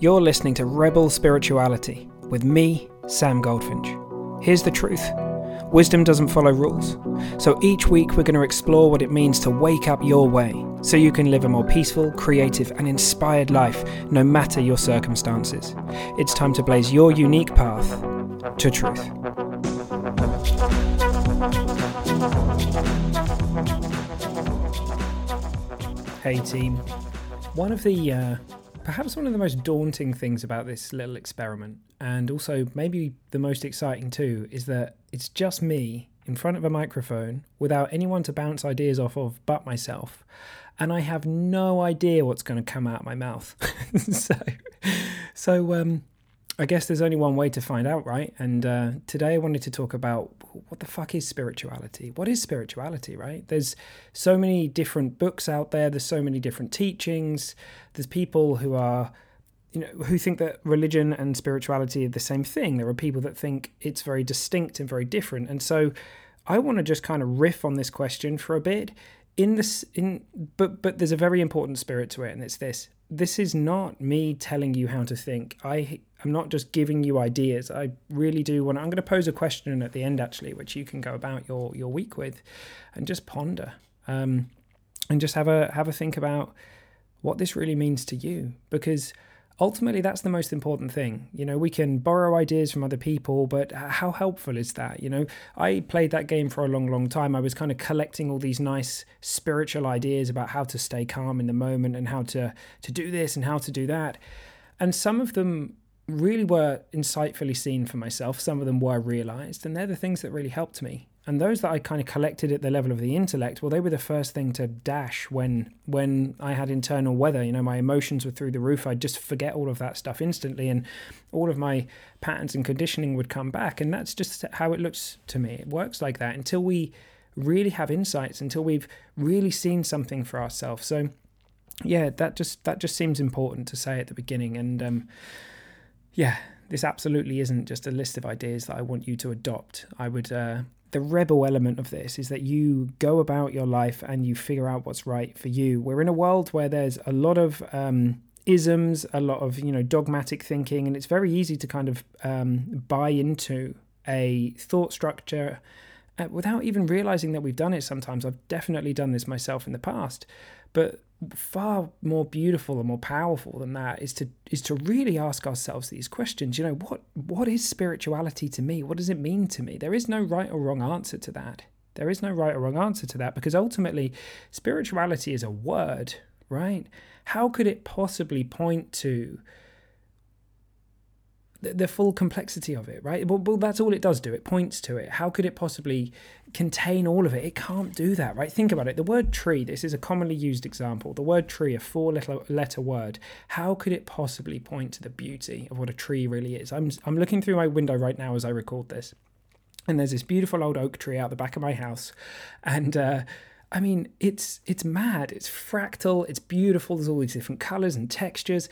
You're listening to Rebel Spirituality with me, Sam Goldfinch. Here's the truth wisdom doesn't follow rules. So each week we're going to explore what it means to wake up your way so you can live a more peaceful, creative, and inspired life no matter your circumstances. It's time to blaze your unique path to truth. Hey, team. One of the uh, perhaps one of the most daunting things about this little experiment, and also maybe the most exciting too, is that it's just me in front of a microphone without anyone to bounce ideas off of but myself. And I have no idea what's going to come out of my mouth. so, so um, I guess there's only one way to find out, right? And uh, today I wanted to talk about what the fuck is spirituality? What is spirituality, right? There's so many different books out there, there's so many different teachings. There's people who are you know who think that religion and spirituality are the same thing. There are people that think it's very distinct and very different. And so I want to just kind of riff on this question for a bit in this in but but there's a very important spirit to it and it's this this is not me telling you how to think. I i'm not just giving you ideas. I really do want i'm going to pose a question at the end actually which you can go about your your week with and just ponder um and just have a have a think about what this really means to you. Because ultimately that's the most important thing. You know we can borrow ideas from other people but how helpful is that? You know i played that game for a long long time. I was kind of collecting all these nice spiritual ideas about how to stay calm in the moment and how to to do this and how to do that. And some of them really were insightfully seen for myself. Some of them were realized and they're the things that really helped me and those that I kind of collected at the level of the intellect, well, they were the first thing to dash when when I had internal weather. You know, my emotions were through the roof. I'd just forget all of that stuff instantly, and all of my patterns and conditioning would come back. And that's just how it looks to me. It works like that until we really have insights, until we've really seen something for ourselves. So, yeah, that just that just seems important to say at the beginning. And um, yeah, this absolutely isn't just a list of ideas that I want you to adopt. I would uh, the rebel element of this is that you go about your life and you figure out what's right for you. We're in a world where there's a lot of um, isms, a lot of you know dogmatic thinking, and it's very easy to kind of um, buy into a thought structure uh, without even realizing that we've done it. Sometimes I've definitely done this myself in the past, but far more beautiful and more powerful than that is to is to really ask ourselves these questions. You know what what is spirituality to me? What does it mean to me? There is no right or wrong answer to that. There is no right or wrong answer to that because ultimately spirituality is a word right? How could it possibly point to the, full complexity of it, right? Well, well, that's all it does do. It points to it. How could it possibly contain all of it? It can't do that, right? Think about it. The word tree, this is a commonly used example. The word tree, a four letter, letter word, how could it possibly point to the beauty of what a tree really is? I'm, I'm looking through my window right now as I record this, and there's this beautiful old oak tree out the back of my house. And, uh, I mean, it's it's mad. It's fractal. It's beautiful. There's all these different colors and textures.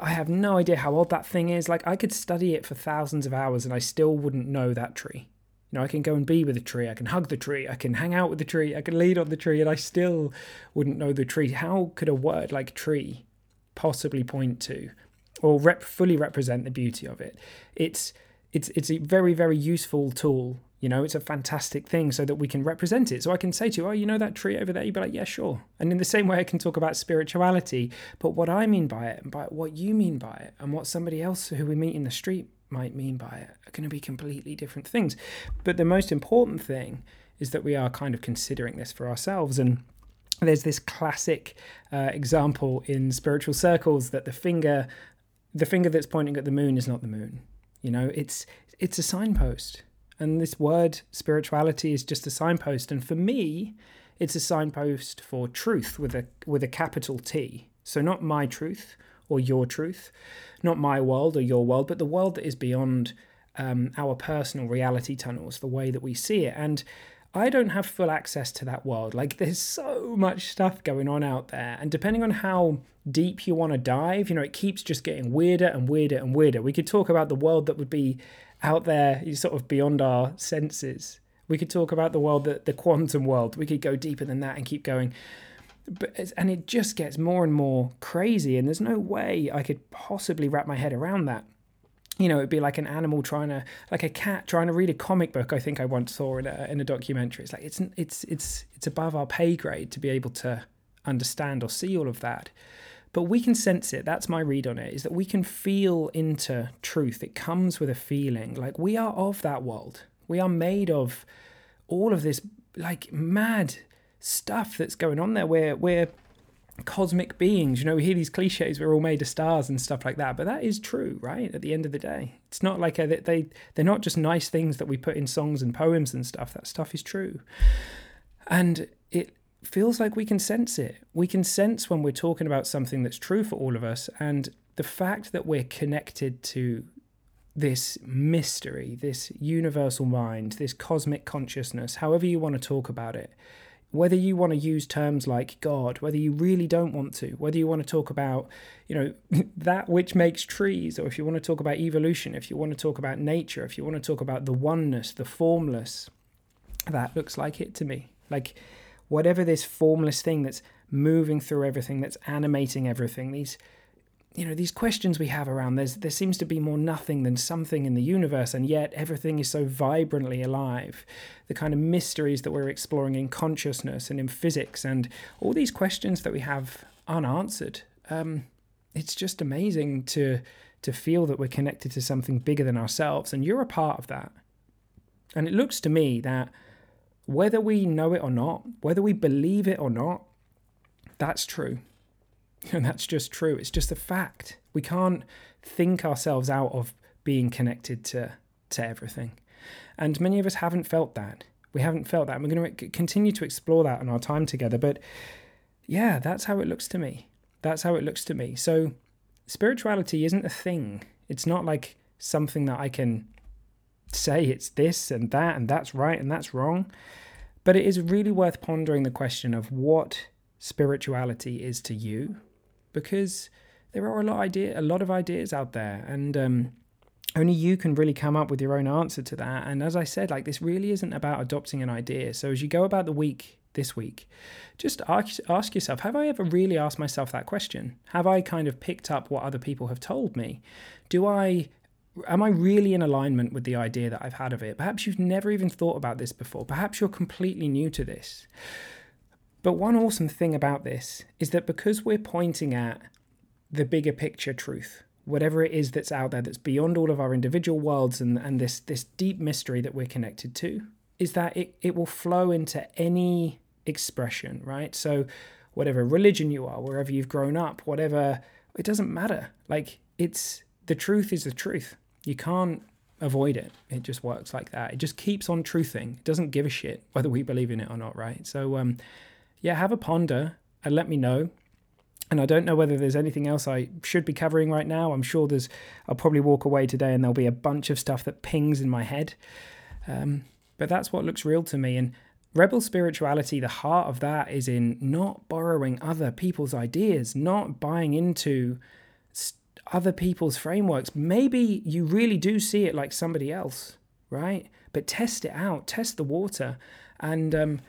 I have no idea how old that thing is. Like I could study it for thousands of hours and I still wouldn't know that tree. You know, I can go and be with the tree, I can hug the tree, I can hang out with the tree, I can lead on the tree, and I still wouldn't know the tree. How could a word like tree possibly point to or rep- fully represent the beauty of it? It's it's it's a very very useful tool you know, it's a fantastic thing so that we can represent it. So I can say to you, oh, you know that tree over there? You'd be like, yeah, sure. And in the same way, I can talk about spirituality, but what I mean by it and by what you mean by it and what somebody else who we meet in the street might mean by it are going to be completely different things. But the most important thing is that we are kind of considering this for ourselves. And there's this classic uh, example in spiritual circles that the finger, the finger that's pointing at the moon is not the moon. You know, it's it's a signpost and this word spirituality is just a signpost. And for me, it's a signpost for truth with a with a capital T. So not my truth or your truth, not my world or your world, but the world that is beyond um, our personal reality tunnels, the way that we see it. And I don't have full access to that world. Like there's so much stuff going on out there. And depending on how deep you want to dive, you know, it keeps just getting weirder and weirder and weirder. We could talk about the world that would be out there, you sort of beyond our senses. We could talk about the world, the, the quantum world. We could go deeper than that and keep going. but and it just gets more and more crazy and there's no way i could possibly wrap my head around that you know, it'd be like an animal trying to, like a cat trying to read a comic book. I think I once saw in a in a documentary. It's like it's it's it's it's above our pay grade to be able to understand or see all of that. But we can sense it. That's my read on it. Is that we can feel into truth. It comes with a feeling. Like we are of that world. We are made of all of this like mad stuff that's going on there. We're we're cosmic beings. You know, we hear these cliches, we're all made of stars and stuff like that, but that is true, right? At the end of the day, it's not like a, they they're not just nice things that we put in songs and poems and stuff. That stuff is true, and it feels like we can sense it. We can sense when we're talking about something that's true for all of us, and the fact that we're connected to this mystery, this universal mind, this cosmic consciousness, however you want to talk about it whether you want to use terms like God, whether you really don't want to, whether you want to talk about, you know, that which makes trees, or if you want to talk about evolution, if you want to talk about nature, if you want to talk about the oneness, the formless, that looks like it to me. Like whatever this formless thing that's moving through everything, that's animating everything, these you know these questions we have around there's there seems to be more nothing than something in the universe and yet everything is so vibrantly alive. The kind of mysteries that we're exploring in consciousness and in physics and all these questions that we have unanswered um, it's just amazing to to feel that we're connected to something bigger than ourselves and you're a part of that. And it looks to me that whether we know it or not whether we believe it or not that's true And that's just true. It's just a fact. We can't think ourselves out of being connected to, to everything. And many of us haven't felt that. We haven't felt that. And we're going to continue to explore that in our time together. But yeah, that's how it looks to me. That's how it looks to me. So spirituality isn't a thing. It's not like something that I can say it's this and that and that's right and that's wrong. But it is really worth pondering the question of what spirituality is to you because there are a lot idea a lot of ideas out there and um, only you can really come up with your own answer to that. And as i said like this really isn't about adopting an idea. So as you go about the week this week just ask, ask yourself have i ever really asked myself that question? Have i kind of picked up what other people have told me? Do i am i really in alignment with the idea that i've had of it perhaps you've never even thought about this before perhaps you're completely new to this but one awesome thing about this is that because we're pointing at the bigger picture truth, whatever it is that's out there that's beyond all of our individual worlds and, and this this deep mystery that we're connected to, is that it, it will flow into any expression, right? So whatever religion you are, wherever you've grown up, whatever it doesn't matter. Like it's the truth is the truth. You can't avoid it. It just works like that. It just keeps on truthing. It doesn't give a shit whether we believe in it or not, right? So um yeah, have a ponder and let me know. And I don't know whether there's anything else I should be covering right now. I'm sure there's, I'll probably walk away today and there'll be a bunch of stuff that pings in my head. Um, but that's what looks real to me. And rebel spirituality, the heart of that is in not borrowing other people's ideas, not buying into other people's frameworks. Maybe you really do see it like somebody else, right? But test it out, test the water. And, um,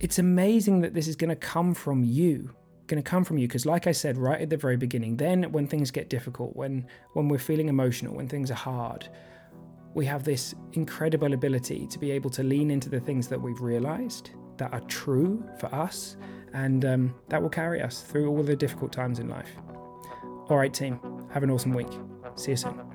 it's amazing that this is going to come from you going to come from you because like i said right at the very beginning then when things get difficult when when we're feeling emotional when things are hard we have this incredible ability to be able to lean into the things that we've realized that are true for us and um, that will carry us through all the difficult times in life all right team. Have an awesome week. See you soon